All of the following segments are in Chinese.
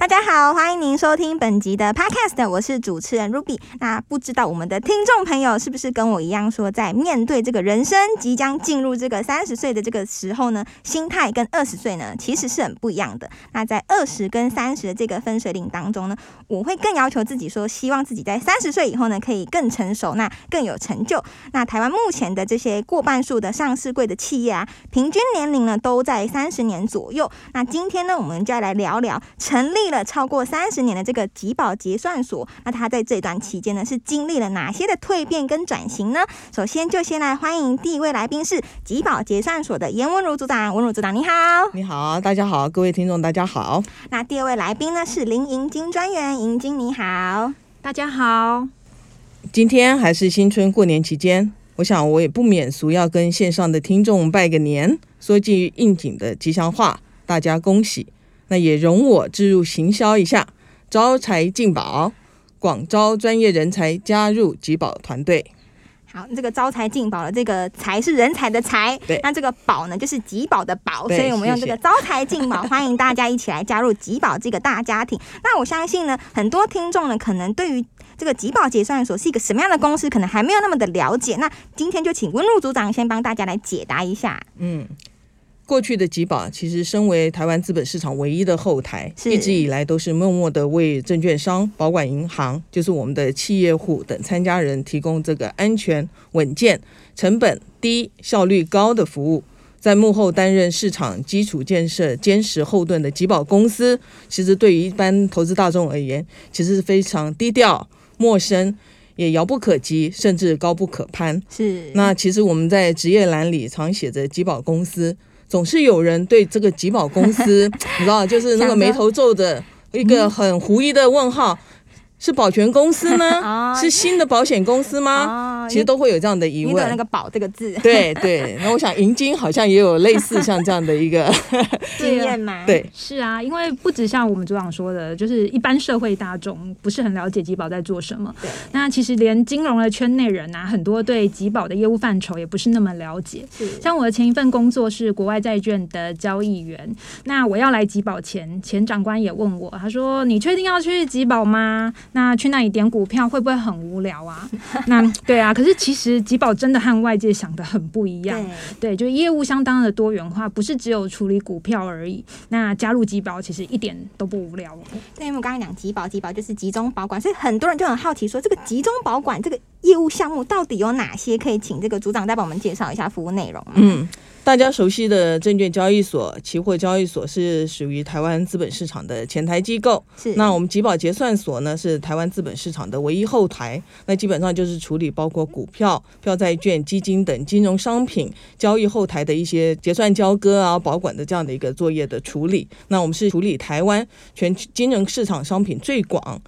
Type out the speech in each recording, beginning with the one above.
大家好，欢迎您收听本集的 Podcast，我是主持人 Ruby。那不知道我们的听众朋友是不是跟我一样，说在面对这个人生即将进入这个三十岁的这个时候呢，心态跟二十岁呢其实是很不一样的。那在二十跟三十的这个分水岭当中呢，我会更要求自己说，希望自己在三十岁以后呢可以更成熟，那更有成就。那台湾目前的这些过半数的上市柜的企业啊，平均年龄呢都在三十年左右。那今天呢，我们就要来聊聊成立。了超过三十年的这个吉宝结算所，那他在这段期间呢，是经历了哪些的蜕变跟转型呢？首先就先来欢迎第一位来宾是吉宝结算所的严文如组长，文如组长你好，你好，大家好，各位听众大家好。那第二位来宾呢是林银金专员，银金你好，大家好。今天还是新春过年期间，我想我也不免俗，要跟线上的听众拜个年，说句应景的吉祥话，大家恭喜。那也容我置入行销一下，招财进宝，广招专业人才加入吉宝团队。好，这个招财进宝的这个财是人才的财，那这个宝呢就是吉宝的宝，所以我们用这个招财进宝，欢迎大家一起来加入吉宝这个大家庭。那我相信呢，很多听众呢可能对于这个吉宝结算所是一个什么样的公司，可能还没有那么的了解。那今天就请温路组长先帮大家来解答一下。嗯。过去的吉宝其实身为台湾资本市场唯一的后台，一直以来都是默默的为证券商、保管银行，就是我们的企业户等参加人提供这个安全、稳健、成本低、效率高的服务。在幕后担任市场基础建设坚实后盾的吉宝公司，其实对于一般投资大众而言，其实是非常低调、陌生，也遥不可及，甚至高不可攀。是。那其实我们在职业栏里常写着吉宝公司。总是有人对这个集宝公司，你知道，就是那个眉头皱着一个很狐疑的问号。是保全公司呢？是新的保险公司吗？其实都会有这样的疑问。那个“保”这个字，对对。那我想银金好像也有类似像这样的一个 经验嘛。对，是啊，因为不止像我们组长说的，就是一般社会大众不是很了解吉保在做什么。对。那其实连金融的圈内人啊，很多对吉保的业务范畴也不是那么了解。是。像我的前一份工作是国外债券的交易员，那我要来吉保前，前长官也问我，他说：“你确定要去吉保吗？”那去那里点股票会不会很无聊啊？那对啊，可是其实吉宝真的和外界想的很不一样。对，就业务相当的多元化，不是只有处理股票而已。那加入吉宝其实一点都不无聊。对，因为我刚刚讲吉宝，吉宝就是集中保管，所以很多人就很好奇说，这个集中保管这个业务项目到底有哪些？可以请这个组长再帮我们介绍一下服务内容。嗯。大家熟悉的证券交易所、期货交易所是属于台湾资本市场的前台机构。是。那我们集宝结算所呢，是台湾资本市场的唯一后台。那基本上就是处理包括股票、票债券、基金等金融商品交易后台的一些结算交割啊、保管的这样的一个作业的处理。那我们是处理台湾全金融市场商品最广、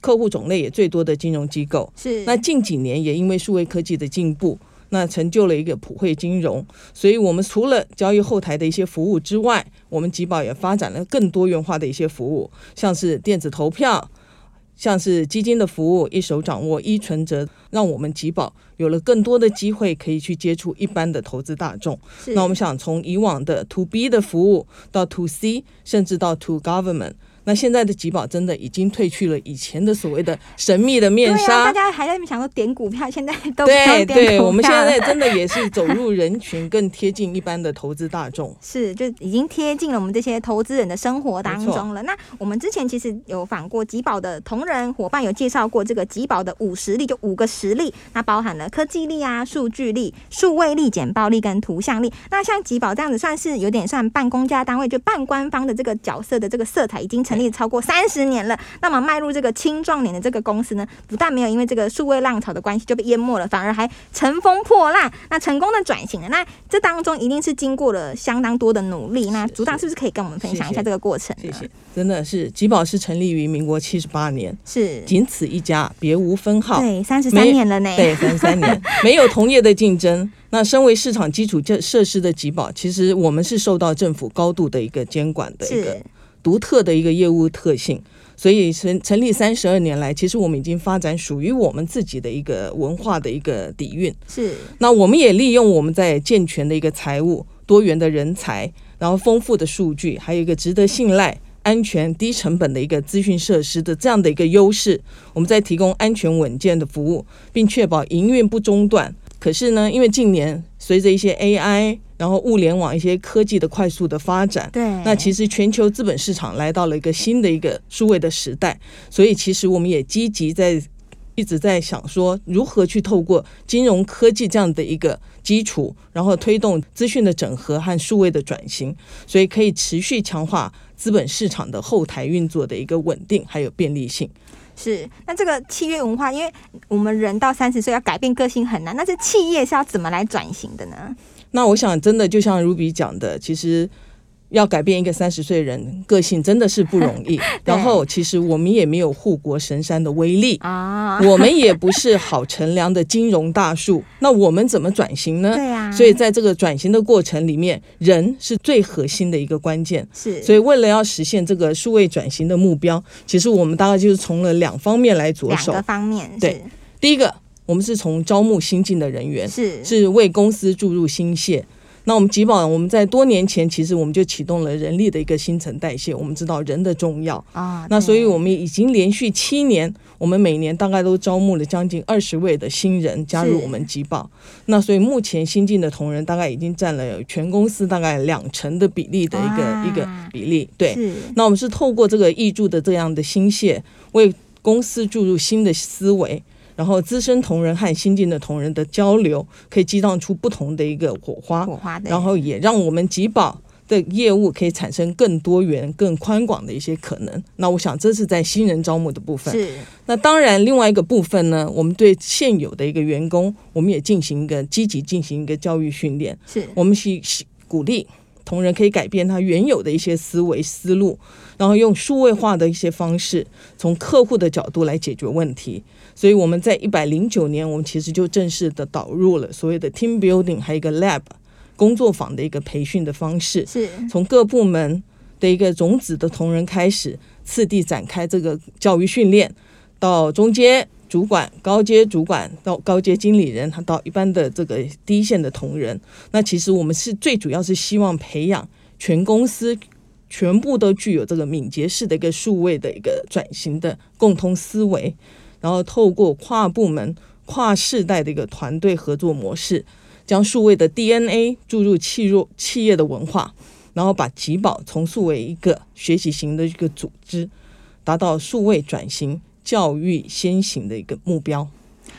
客户种类也最多的金融机构。是。那近几年也因为数位科技的进步。那成就了一个普惠金融，所以我们除了交易后台的一些服务之外，我们集宝也发展了更多元化的一些服务，像是电子投票，像是基金的服务，一手掌握一存折，让我们集宝有了更多的机会可以去接触一般的投资大众。那我们想从以往的 To B 的服务到 To C，甚至到 To Government。那现在的吉宝真的已经褪去了以前的所谓的神秘的面纱，大家还在想说点股票，现在都对对，我们现在真的也是走入人群，更贴近一般的投资大众，是就已经贴近了我们这些投资人的生活当中了。那我们之前其实有访过吉宝的同仁伙伴，有介绍过这个吉宝的五实力，就五个实力，那包含了科技力啊、数据力、数位力、简报力跟图像力。那像吉宝这样子，算是有点算半公家单位，就半官方的这个角色的这个色彩已经。成立超过三十年了，那么迈入这个青壮年的这个公司呢，不但没有因为这个数位浪潮的关系就被淹没了，反而还乘风破浪，那成功的转型了。那这当中一定是经过了相当多的努力。那组长是不是可以跟我们分享一下这个过程？谢谢。真的是吉宝是成立于民国七十八年，是仅此一家，别无分号。对，三十三年了 呢。对，三十三年没有同业的竞争。那身为市场基础设设施的吉宝，其实我们是受到政府高度的一个监管的一个。独特的一个业务特性，所以成成立三十二年来，其实我们已经发展属于我们自己的一个文化的一个底蕴。是，那我们也利用我们在健全的一个财务、多元的人才，然后丰富的数据，还有一个值得信赖、安全、低成本的一个资讯设施的这样的一个优势，我们在提供安全稳健的服务，并确保营运不中断。可是呢，因为近年随着一些 AI，然后物联网一些科技的快速的发展，对，那其实全球资本市场来到了一个新的一个数位的时代，所以其实我们也积极在一直在想说，如何去透过金融科技这样的一个基础，然后推动资讯的整合和数位的转型，所以可以持续强化资本市场的后台运作的一个稳定还有便利性。是，那这个契约文化，因为我们人到三十岁要改变个性很难，那这企业是要怎么来转型的呢？那我想，真的就像 Ruby 讲的，其实。要改变一个三十岁人个性真的是不容 易。然后，其实我们也没有护国神山的威力啊，我们也不是好乘凉的金融大树。那我们怎么转型呢？对呀。所以在这个转型的过程里面，人是最核心的一个关键。是。所以为了要实现这个数位转型的目标，其实我们大概就是从了两方面来着手。两个方面。对。第一个，我们是从招募新进的人员，是是为公司注入新血。那我们吉宝，我们在多年前其实我们就启动了人力的一个新陈代谢。我们知道人的重要啊，那所以我们已经连续七年，我们每年大概都招募了将近二十位的新人加入我们吉宝。那所以目前新进的同仁大概已经占了全公司大概两成的比例的一个一个比例。对，那我们是透过这个挹注的这样的心血，为公司注入新的思维。然后资深同仁和新进的同仁的交流，可以激荡出不同的一个火花，火花然后也让我们集宝的业务可以产生更多元、更宽广的一些可能。那我想这是在新人招募的部分。是。那当然，另外一个部分呢，我们对现有的一个员工，我们也进行一个积极进行一个教育训练。是。我们是鼓励同仁可以改变他原有的一些思维思路，然后用数位化的一些方式，从客户的角度来解决问题。所以我们在一百零九年，我们其实就正式的导入了所谓的 team building，还有一个 lab 工作坊的一个培训的方式，是从各部门的一个种子的同仁开始，次第展开这个教育训练，到中阶主管、高阶主管，到高阶经理人，他到一般的这个第一线的同仁。那其实我们是最主要是希望培养全公司全部都具有这个敏捷式的一个数位的一个转型的共通思维。然后透过跨部门、跨世代的一个团队合作模式，将数位的 DNA 注入企入企业的文化，然后把集宝重塑为一个学习型的一个组织，达到数位转型、教育先行的一个目标。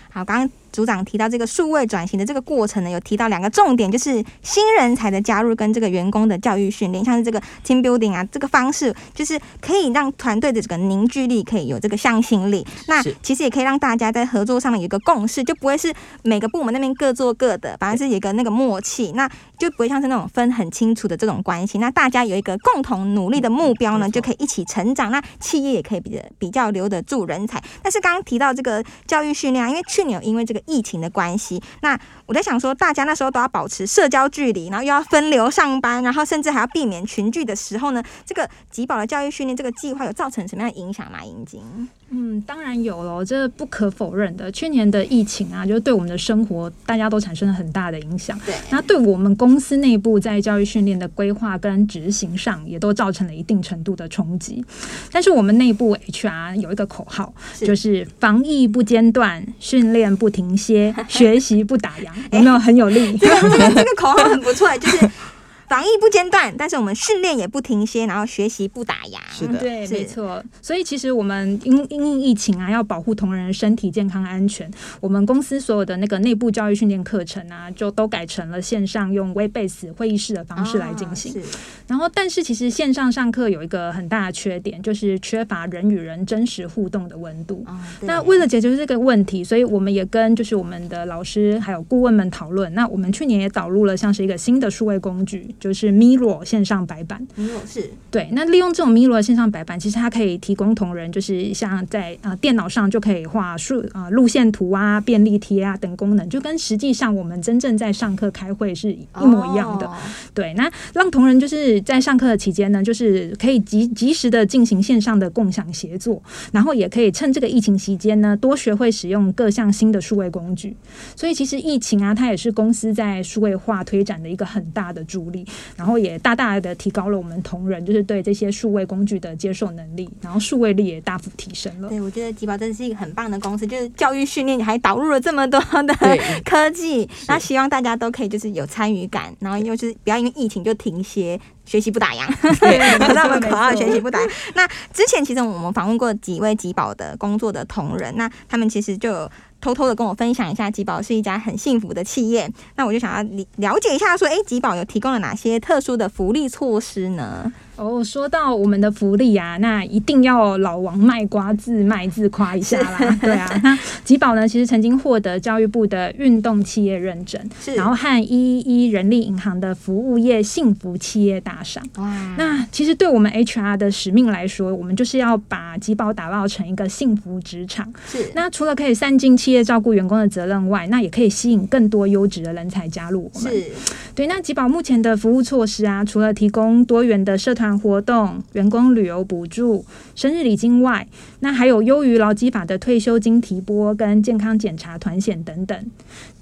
好，刚刚。组长提到这个数位转型的这个过程呢，有提到两个重点，就是新人才的加入跟这个员工的教育训练，像是这个 team building 啊，这个方式就是可以让团队的这个凝聚力可以有这个向心力。那其实也可以让大家在合作上面有一个共识，就不会是每个部门那边各做各的，反而是有一个那个默契，那就不会像是那种分很清楚的这种关系。那大家有一个共同努力的目标呢，就可以一起成长。那企业也可以比比较留得住人才。但是刚刚提到这个教育训练啊，因为去年有因为这个。疫情的关系，那我在想说，大家那时候都要保持社交距离，然后又要分流上班，然后甚至还要避免群聚的时候呢，这个吉宝的教育训练这个计划有造成什么样的影响吗？银晶？嗯，当然有了，这不可否认的。去年的疫情啊，就是对我们的生活大家都产生了很大的影响。对，那对我们公司内部在教育训练的规划跟执行上，也都造成了一定程度的冲击。但是我们内部 HR 有一个口号，就是防疫不间断，训练不停歇，学习不打烊。有没有很有力？这个这个这个口号很不错，就是。防疫不间断，但是我们训练也不停歇，然后学习不打烊。是的，对，没错。所以其实我们因因疫情啊，要保护同仁身体健康安全，我们公司所有的那个内部教育训练课程啊，就都改成了线上用 Webex 会议室的方式来进行。然后，但是其实线上上课有一个很大的缺点，就是缺乏人与人真实互动的温度。那为了解决这个问题，所以我们也跟就是我们的老师还有顾问们讨论。那我们去年也导入了像是一个新的数位工具。就是 Miro 线上白板，Miro 是对。那利用这种 Miro 线上白板，其实它可以提供同仁，就是像在啊电脑上就可以画数啊路线图啊、便利贴啊等功能，就跟实际上我们真正在上课开会是一模一样的。对，那让同仁就是在上课的期间呢，就是可以及及时的进行线上的共享协作，然后也可以趁这个疫情期间呢，多学会使用各项新的数位工具。所以其实疫情啊，它也是公司在数位化推展的一个很大的助力。力，然后也大大的提高了我们同仁就是对这些数位工具的接受能力，然后数位力也大幅提升了。对，我觉得吉宝真的是一个很棒的公司，就是教育训练还导入了这么多的 科技，那希望大家都可以就是有参与感，然后又是不要因为疫情就停歇。学习不打烊，对 那我们口号学习不打烊。那之前其实我们访问过几位吉宝的工作的同仁，那他们其实就有偷偷的跟我分享一下，吉宝是一家很幸福的企业。那我就想要了了解一下，说，哎，吉宝有提供了哪些特殊的福利措施呢？哦，说到我们的福利啊，那一定要老王卖瓜自卖自夸一下啦。对啊，那吉宝呢，其实曾经获得教育部的运动企业认证，是然后和一一人力银行的服务业幸福企业大赏。哇，那其实对我们 HR 的使命来说，我们就是要把吉宝打造成一个幸福职场。是那除了可以善尽企业照顾员工的责任外，那也可以吸引更多优质的人才加入我们。是对，那吉宝目前的服务措施啊，除了提供多元的社团活动、员工旅游补助、生日礼金外，那还有优于劳基法的退休金提拨跟健康检查团险等等。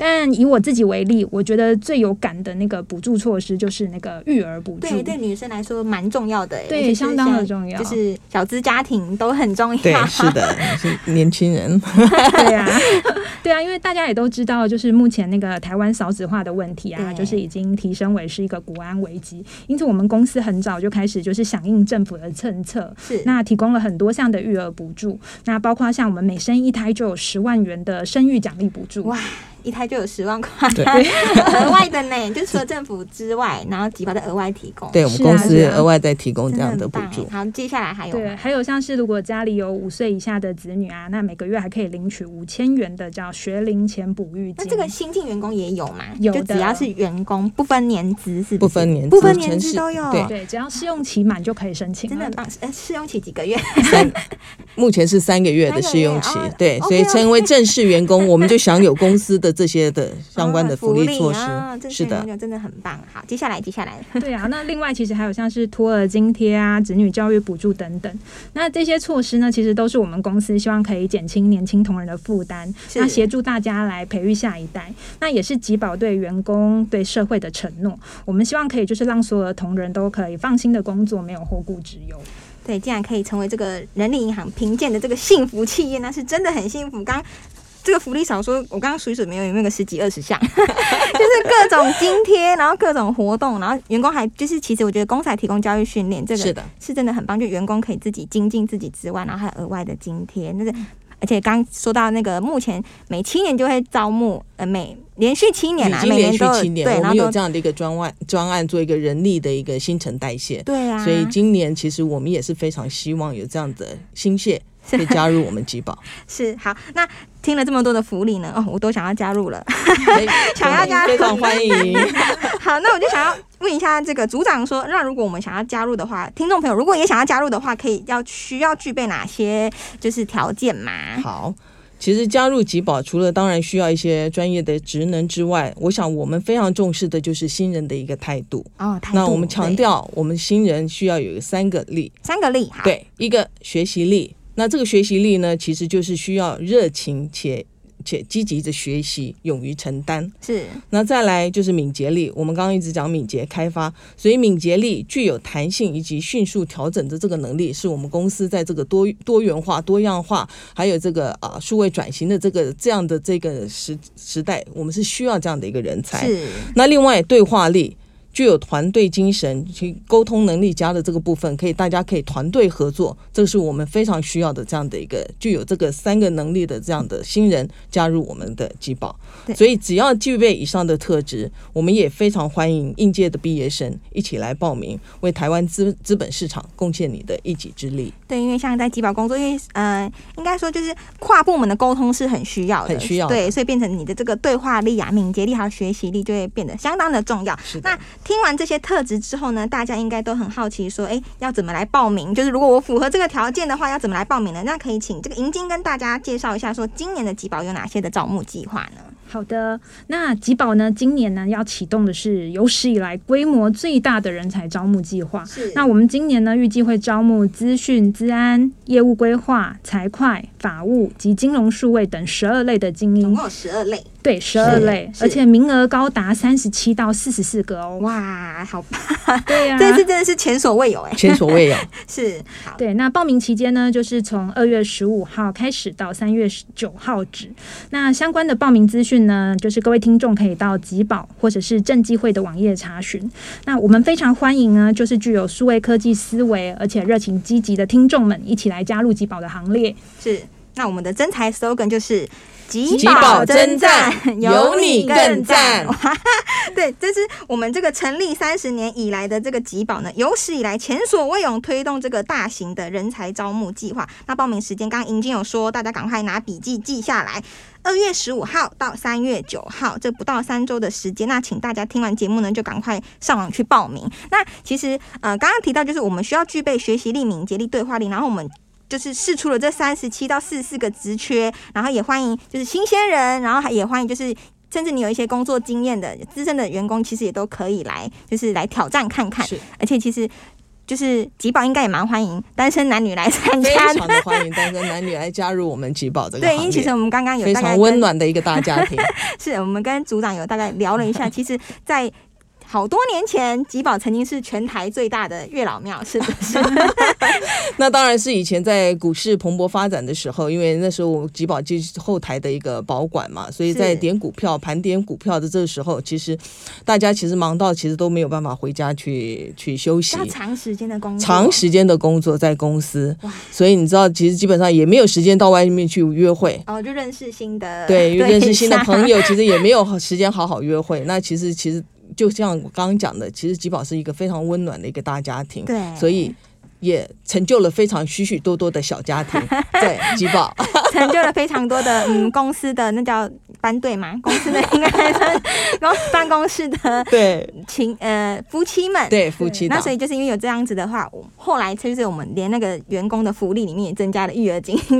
但以我自己为例，我觉得最有感的那个补助措施就是那个育儿补助。对对女生来说蛮重要的，对相当的重要就是小资家庭都很重要。对，是的，是年轻人。对啊，对啊，因为大家也都知道，就是目前那个台湾少子化的问题啊，就是已经提升为是一个国安危机。因此，我们公司很早就开始就是响应政府的政策，是那提供了很多项的育儿补助，那包括像我们每生一胎就有十万元的生育奖励补助。哇，一胎就有十万块，对 额外的呢，就除了政府之外，然后吉宝再额外提供，对我们公司额外再提供这样的补助。好，接下来还有对，还有像是如果家里有五岁以下的子女啊，那每个月还可以领取五千元的叫学龄前哺育金。那这个新进员工也有吗？有的就只要是员工，不分年资，是不分年资不分年资都有，对对，只要试用期满就可以申请。真的很棒。呃，试用期几个月？三，目前是三个月的试用期对，所以成为正式员工，我们就享有公司的这些的相关的哦福利措施啊，这是的，真的很棒。好，接下来接下来，对啊，那另外其实还有像是托儿津贴啊、子女教育补助等等，那这些措施呢，其实都是我们公司希望可以减轻年轻同仁的负担，那协助大家来培育下一代，那也是吉宝对员工、对社会的承诺。我们希望可以就是让所有的同仁都可以放心的工作，没有后顾之忧。对，竟然可以成为这个人力银行评鉴的这个幸福企业，那是真的很幸福。刚这个福利少说，我刚刚数一数，没有有没有个十几二十项，就是各种津贴，然后各种活动，然后员工还就是其实我觉得公司还提供教育训练，这个是的，是真的很棒，就员工可以自己精进自己之外，然后还有额外的津贴，那是。而且刚说到那个，目前每七年就会招募，呃，每连续七年啊，每年都七年，对，我们有然后都这样的一个专案专案做一个人力的一个新陈代谢。对啊，所以今年其实我们也是非常希望有这样的新血 可以加入我们集宝，是好。那听了这么多的福利呢，哦，我都想要加入了。想要加入非常欢迎。好，那我就想要问一下这个组长说，那如果我们想要加入的话，听众朋友如果也想要加入的话，可以要需要具备哪些就是条件吗？好。其实加入吉宝，除了当然需要一些专业的职能之外，我想我们非常重视的就是新人的一个态度。哦，那我们强调，我们新人需要有三个力，三个力，哈，对，一个学习力。那这个学习力呢，其实就是需要热情且且积极的学习，勇于承担。是那再来就是敏捷力，我们刚刚一直讲敏捷开发，所以敏捷力具有弹性以及迅速调整的这个能力，是我们公司在这个多多元化、多样化，还有这个啊数位转型的这个这样的这个时时代，我们是需要这样的一个人才。是那另外对话力。具有团队精神，去沟通能力加的这个部分，可以大家可以团队合作，这是我们非常需要的这样的一个具有这个三个能力的这样的新人加入我们的机保对。所以只要具备以上的特质，我们也非常欢迎应届的毕业生一起来报名，为台湾资资本市场贡献你的一己之力。对，因为像在集保工作，因为呃，应该说就是跨部门的沟通是很需要的，很需要对，所以变成你的这个对话力啊、敏捷力还有学习力就会变得相当的重要。是的那听完这些特质之后呢，大家应该都很好奇，说，哎，要怎么来报名？就是如果我符合这个条件的话，要怎么来报名呢？那可以请这个银金跟大家介绍一下，说今年的集宝有哪些的招募计划呢？好的，那吉宝呢，今年呢要启动的是有史以来规模最大的人才招募计划。是那我们今年呢，预计会招募资讯、资安、业务规划、财会、法务及金融数位等十二类的精英总共。有十二类，对，十二类，而且名额高达三十七到四十四个哦。哇，好棒！对呀、这次真的是前所未有哎，前所未有。是好对，那报名期间呢，就是从二月十五号开始到三月九号止。那相关的报名资讯呢，就是各位听众可以到集宝或者是政计会的网页查询。那我们非常欢迎呢，就是具有数位科技思维而且热情积极的听众们一起来加入集宝的行列。是。那我们的真才 slogan 就是。吉宝真赞 有你更赞哇对，这是我们这个成立三十年以来的这个吉宝呢，有史以来前所未有推动这个大型的人才招募计划。那报名时间刚刚银经有说，大家赶快拿笔记记下来。二月十五号到三月九号，这不到三周的时间，那请大家听完节目呢，就赶快上网去报名。那其实呃，刚刚提到就是我们需要具备学习力、敏捷力、对话力，然后我们就是试出了这三十七到四十四个职缺，然后也欢迎就是新鲜人，然后还也欢迎就是。甚至你有一些工作经验的资深的员工，其实也都可以来，就是来挑战看看。是而且其实就是吉宝应该也蛮欢迎单身男女来参加的。常的欢迎单身男女来加入我们吉宝这个对，因为其实我们刚刚有非常温暖的一个大家庭。是我们跟组长有大概聊了一下，其实，在好多年前，吉宝曾经是全台最大的月老庙，是不是？那当然是以前在股市蓬勃发展的时候，因为那时候吉宝就是后台的一个保管嘛，所以在点股票、盘点股票的这个时候，其实大家其实忙到其实都没有办法回家去去休息要。长时间的工作，长时间的工作在公司，所以你知道，其实基本上也没有时间到外面去约会，哦，就认识新的对，认识新的朋友，其实也没有时间好好约会。那其实其实就像我刚刚讲的，其实吉宝是一个非常温暖的一个大家庭，对，所以也成就了非常许许多多的小家庭。对，吉宝，成就了非常多的嗯公司的那叫班队嘛，公司的应该是公办公室的对情呃夫妻们。对，夫妻档那所以就是因为有这样子的话，我后来就是我们连那个员工的福利里面也增加了育儿津贴，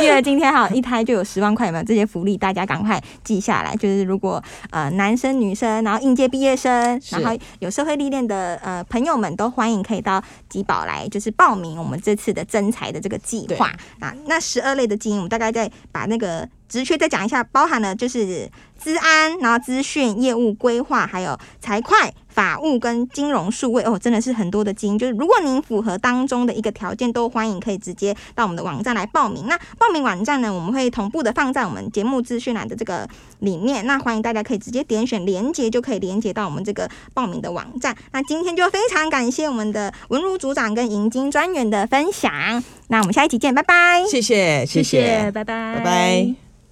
育儿津贴哈一胎就有十万块，有没有？这些福利大家赶快记下来。就是如果呃男生女生，然后应届毕业生，然后有社会历练的呃朋友们，都欢迎可以到吉宝来，就是报名我们这次的征才的这个计划啊。那十二类的经营，我们大概再把那个职缺再讲一下，包含了就是资安，然后资讯、业务规划，还有财会、法务跟金融数位哦，真的是很多的经营。就是如果您符合当中的一个条件，都欢迎可以直接到我们的网站来报名。那报名网站呢，我们会同步的放在我们节目资讯栏的这个里面。那欢迎大家可以直接点选连接，就可以连接到我们这个报名的网站。那今天就非常感谢我们的文如组长跟银金专员的分享。那我们下一期见，拜拜。谢谢，谢谢拜拜，拜拜。